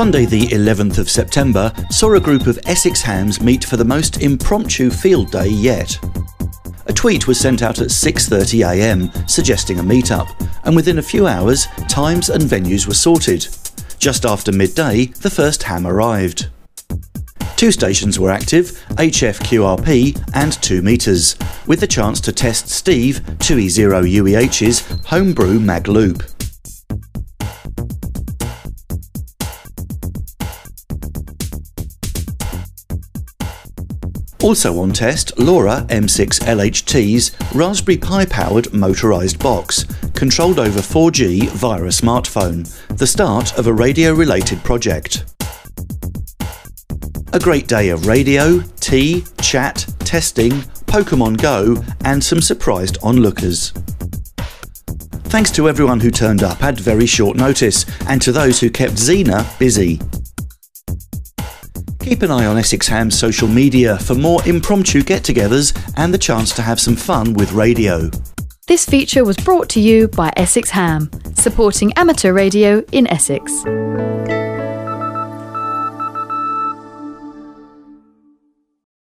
Sunday, the 11th of September, saw a group of Essex hams meet for the most impromptu field day yet. A tweet was sent out at 6.30am suggesting a meet-up, and within a few hours, times and venues were sorted. Just after midday, the first ham arrived. Two stations were active, HFQRP and 2 meters, with the chance to test Steve, 2E0UEH's homebrew mag loop. Also on test, Laura M6LHT's Raspberry Pi powered motorised box, controlled over 4G via a smartphone, the start of a radio related project. A great day of radio, tea, chat, testing, Pokemon Go, and some surprised onlookers. Thanks to everyone who turned up at very short notice, and to those who kept Xena busy. Keep an eye on Essex Ham's social media for more impromptu get togethers and the chance to have some fun with radio. This feature was brought to you by Essex Ham, supporting amateur radio in Essex.